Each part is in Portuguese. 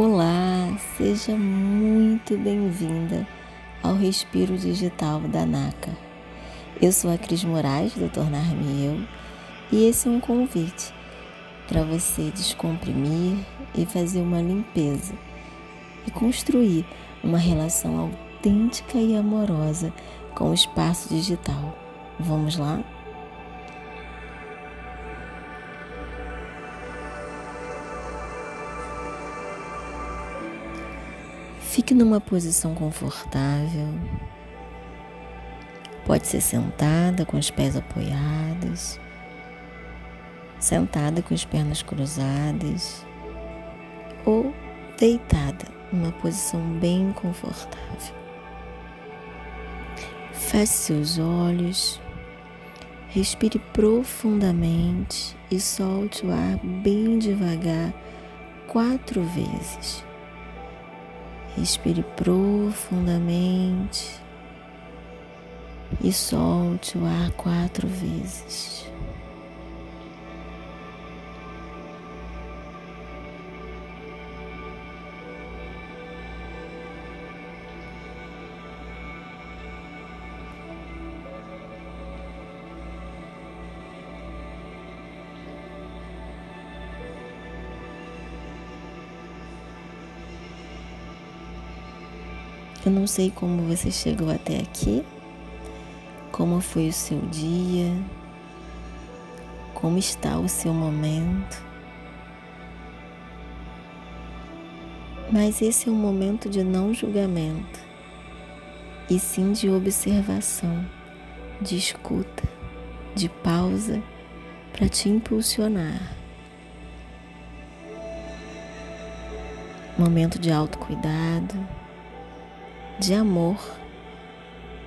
Olá, seja muito bem-vinda ao Respiro Digital da NACA. Eu sou a Cris Moraes, do Tornar-me Eu, e esse é um convite para você descomprimir e fazer uma limpeza e construir uma relação autêntica e amorosa com o espaço digital. Vamos lá? Fique numa posição confortável. Pode ser sentada com os pés apoiados, sentada com as pernas cruzadas ou deitada numa posição bem confortável. Feche seus olhos, respire profundamente e solte o ar bem devagar quatro vezes. Respire profundamente e solte o ar quatro vezes. Eu não sei como você chegou até aqui, como foi o seu dia, como está o seu momento. Mas esse é um momento de não julgamento, e sim de observação, de escuta, de pausa para te impulsionar. Momento de autocuidado de amor,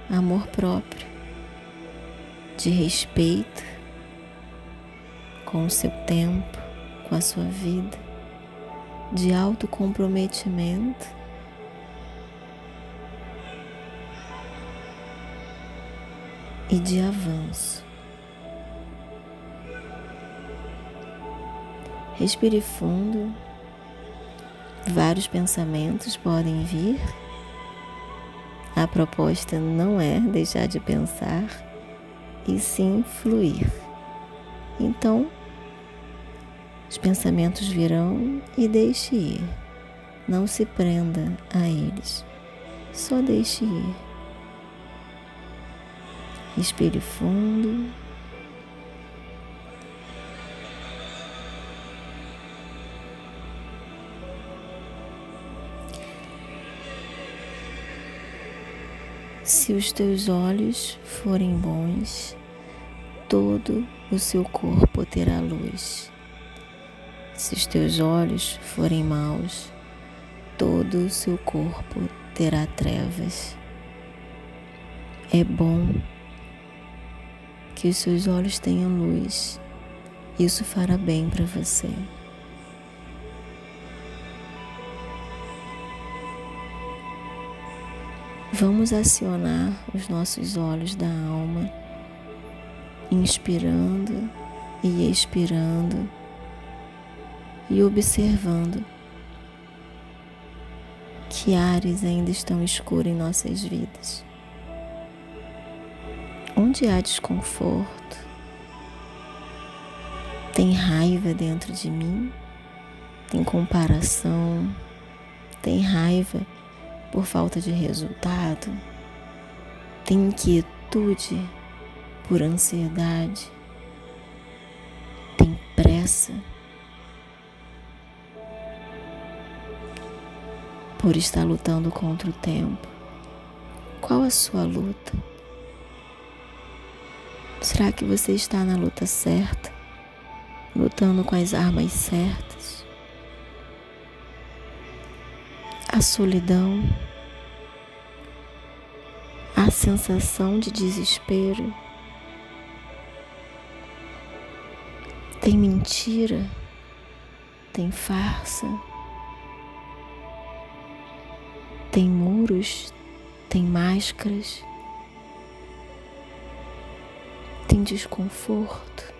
amor próprio, de respeito com o seu tempo, com a sua vida, de autocomprometimento. E de avanço. Respire fundo. Vários pensamentos podem vir a proposta não é deixar de pensar e sim fluir. Então, os pensamentos virão e deixe ir. Não se prenda a eles, só deixe ir. Respire fundo. Se os teus olhos forem bons, todo o seu corpo terá luz. Se os teus olhos forem maus, todo o seu corpo terá trevas. É bom que os seus olhos tenham luz. Isso fará bem para você. Vamos acionar os nossos olhos da alma, inspirando e expirando e observando que áreas ainda estão escuras em nossas vidas. Onde há desconforto, tem raiva dentro de mim, tem comparação, tem raiva por falta de resultado, tem inquietude por ansiedade, tem pressa por estar lutando contra o tempo. Qual a sua luta? Será que você está na luta certa? Lutando com as armas certas? A solidão, a sensação de desespero. Tem mentira, tem farsa, tem muros, tem máscaras, tem desconforto.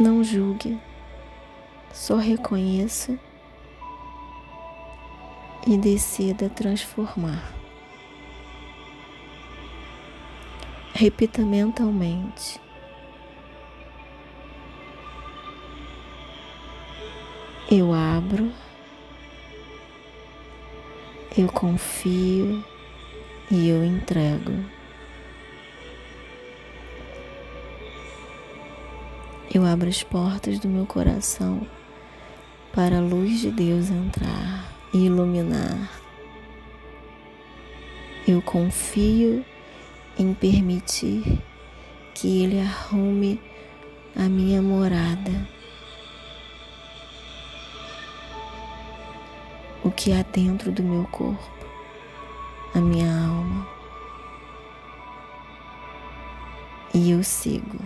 Não julgue, só reconheça e decida transformar. Repita mentalmente. Eu abro, eu confio e eu entrego. Eu abro as portas do meu coração para a luz de Deus entrar e iluminar. Eu confio em permitir que Ele arrume a minha morada. O que há dentro do meu corpo, a minha alma. E eu sigo.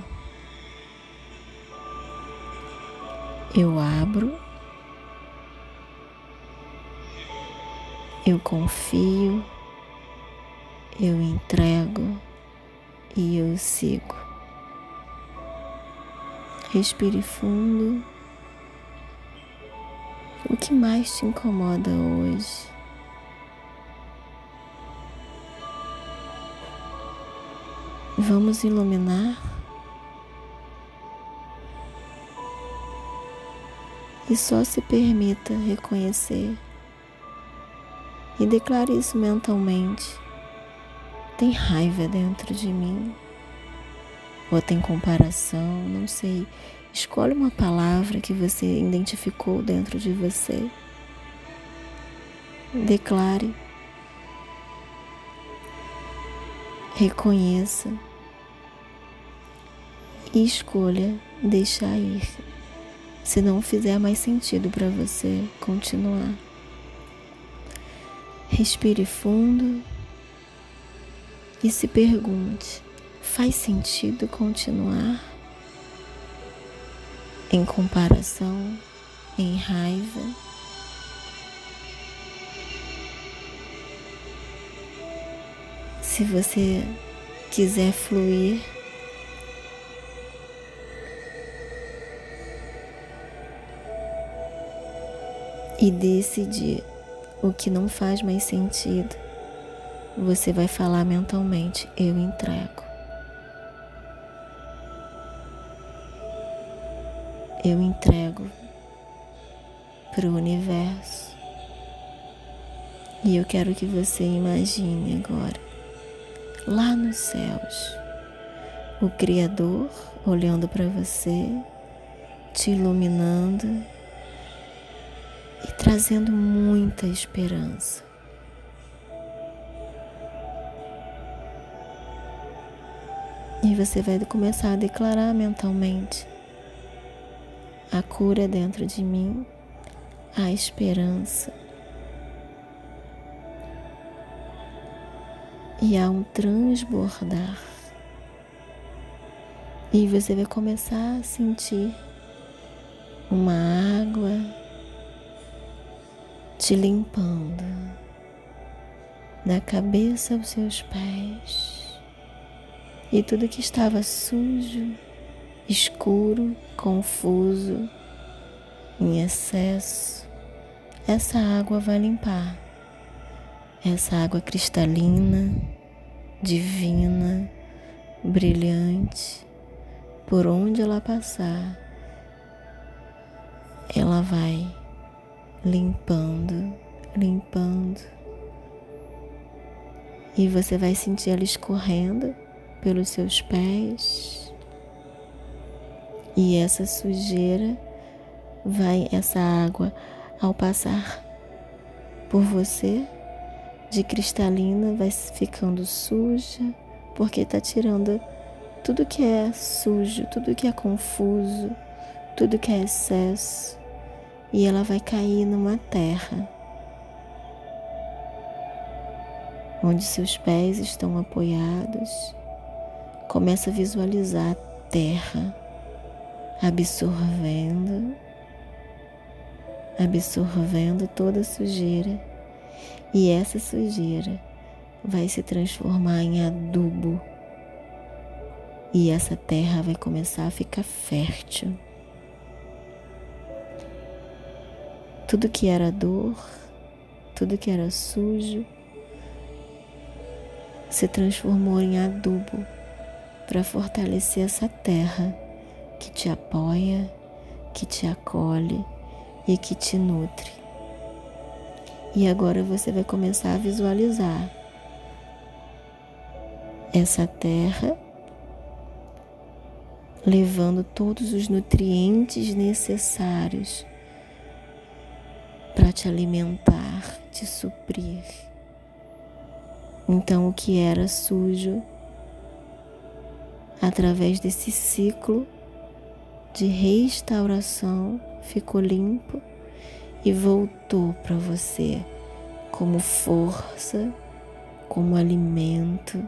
Eu abro, eu confio, eu entrego e eu sigo. Respire fundo. O que mais te incomoda hoje? Vamos iluminar e só se permita reconhecer e declare isso mentalmente. Tem raiva dentro de mim, ou tem comparação, não sei. Escolhe uma palavra que você identificou dentro de você. Declare. Reconheça e escolha deixar ir se não fizer mais sentido para você continuar. Respire fundo e se pergunte: faz sentido continuar? Em comparação, em raiva? Se você quiser fluir, e decidir o que não faz mais sentido, você vai falar mentalmente: Eu entrego. Eu entrego para o universo. E eu quero que você imagine agora, lá nos céus, o Criador olhando para você, te iluminando e trazendo muita esperança. E você vai começar a declarar mentalmente: a cura dentro de mim, a esperança. E há um transbordar. E você vai começar a sentir uma água te limpando da cabeça aos seus pés e tudo que estava sujo, escuro, confuso, em excesso, essa água vai limpar. Essa água cristalina, divina, brilhante, por onde ela passar, ela vai limpando, limpando. E você vai sentir ela escorrendo pelos seus pés. E essa sujeira vai, essa água, ao passar por você, de cristalina, vai ficando suja, porque está tirando tudo que é sujo, tudo que é confuso, tudo que é excesso e ela vai cair numa terra onde seus pés estão apoiados. Começa a visualizar a terra absorvendo, absorvendo toda a sujeira, e essa sujeira vai se transformar em adubo. E essa terra vai começar a ficar fértil tudo que era dor, tudo que era sujo, se transformou em adubo para fortalecer essa terra que te apoia, que te acolhe e que te nutre. E agora você vai começar a visualizar essa terra levando todos os nutrientes necessários para te alimentar, te suprir. Então, o que era sujo, através desse ciclo de restauração, ficou limpo e voltou para você como força, como alimento,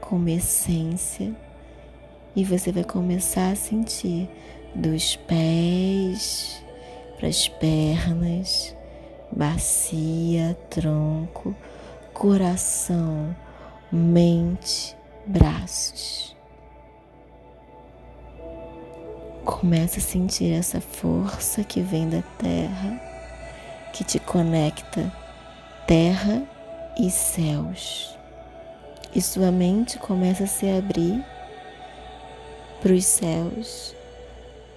como essência. E você vai começar a sentir dos pés para as pernas, bacia, tronco, coração, mente, braços. Começa a sentir essa força que vem da terra, que te conecta terra e céus. E sua mente começa a se abrir para os céus.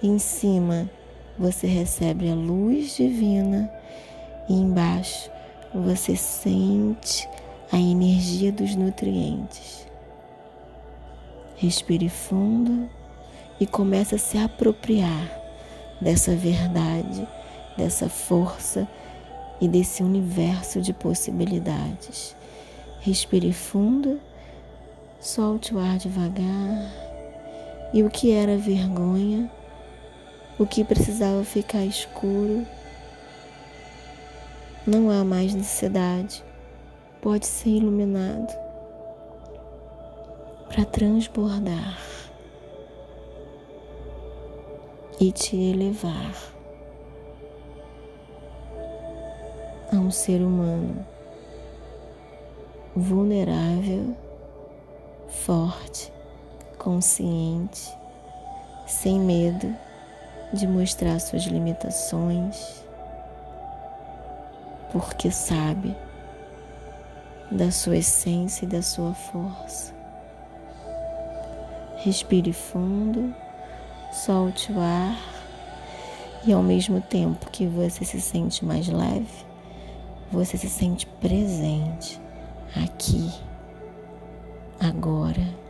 Em cima você recebe a luz divina e embaixo você sente a energia dos nutrientes. Respire fundo e comece a se apropriar dessa verdade, dessa força e desse universo de possibilidades. Respire fundo, solte o ar devagar e o que era vergonha, o que precisava ficar escuro, não há mais necessidade, pode ser iluminado para transbordar e te elevar a um ser humano vulnerável, forte, consciente, sem medo de mostrar suas limitações, porque sabe da sua essência e da sua força. Respire fundo, solte o ar e ao mesmo tempo que você se sente mais leve, você se sente presente aqui, agora.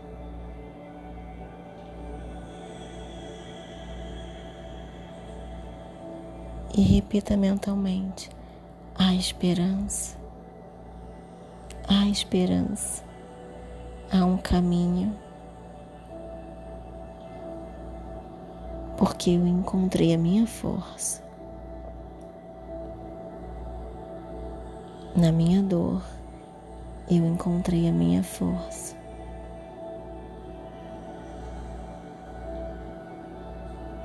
E repita mentalmente: há esperança, há esperança, há um caminho. Porque eu encontrei a minha força. Na minha dor eu encontrei a minha força.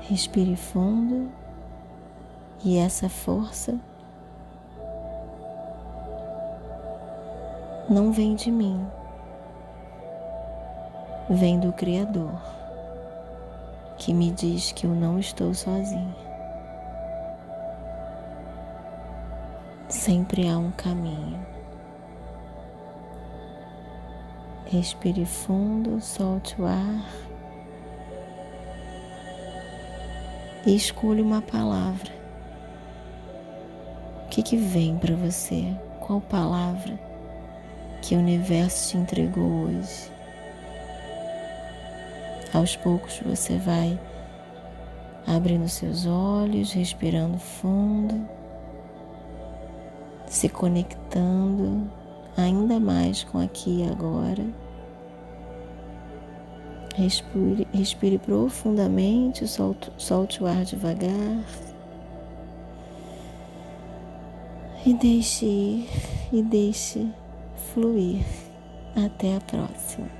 Respire fundo e essa força não vem de mim, vem do Criador, que me diz que eu não estou sozinha. Sempre há um caminho. Respire fundo, solte o ar e escolha uma palavra. Que, que vem para você? Qual palavra que o universo te entregou hoje? Aos poucos você vai abrindo seus olhos, respirando fundo, se conectando ainda mais com aqui e agora. Respire, respire profundamente, solte, solte o ar devagar. E deixe ir, e deixe fluir. Até a próxima.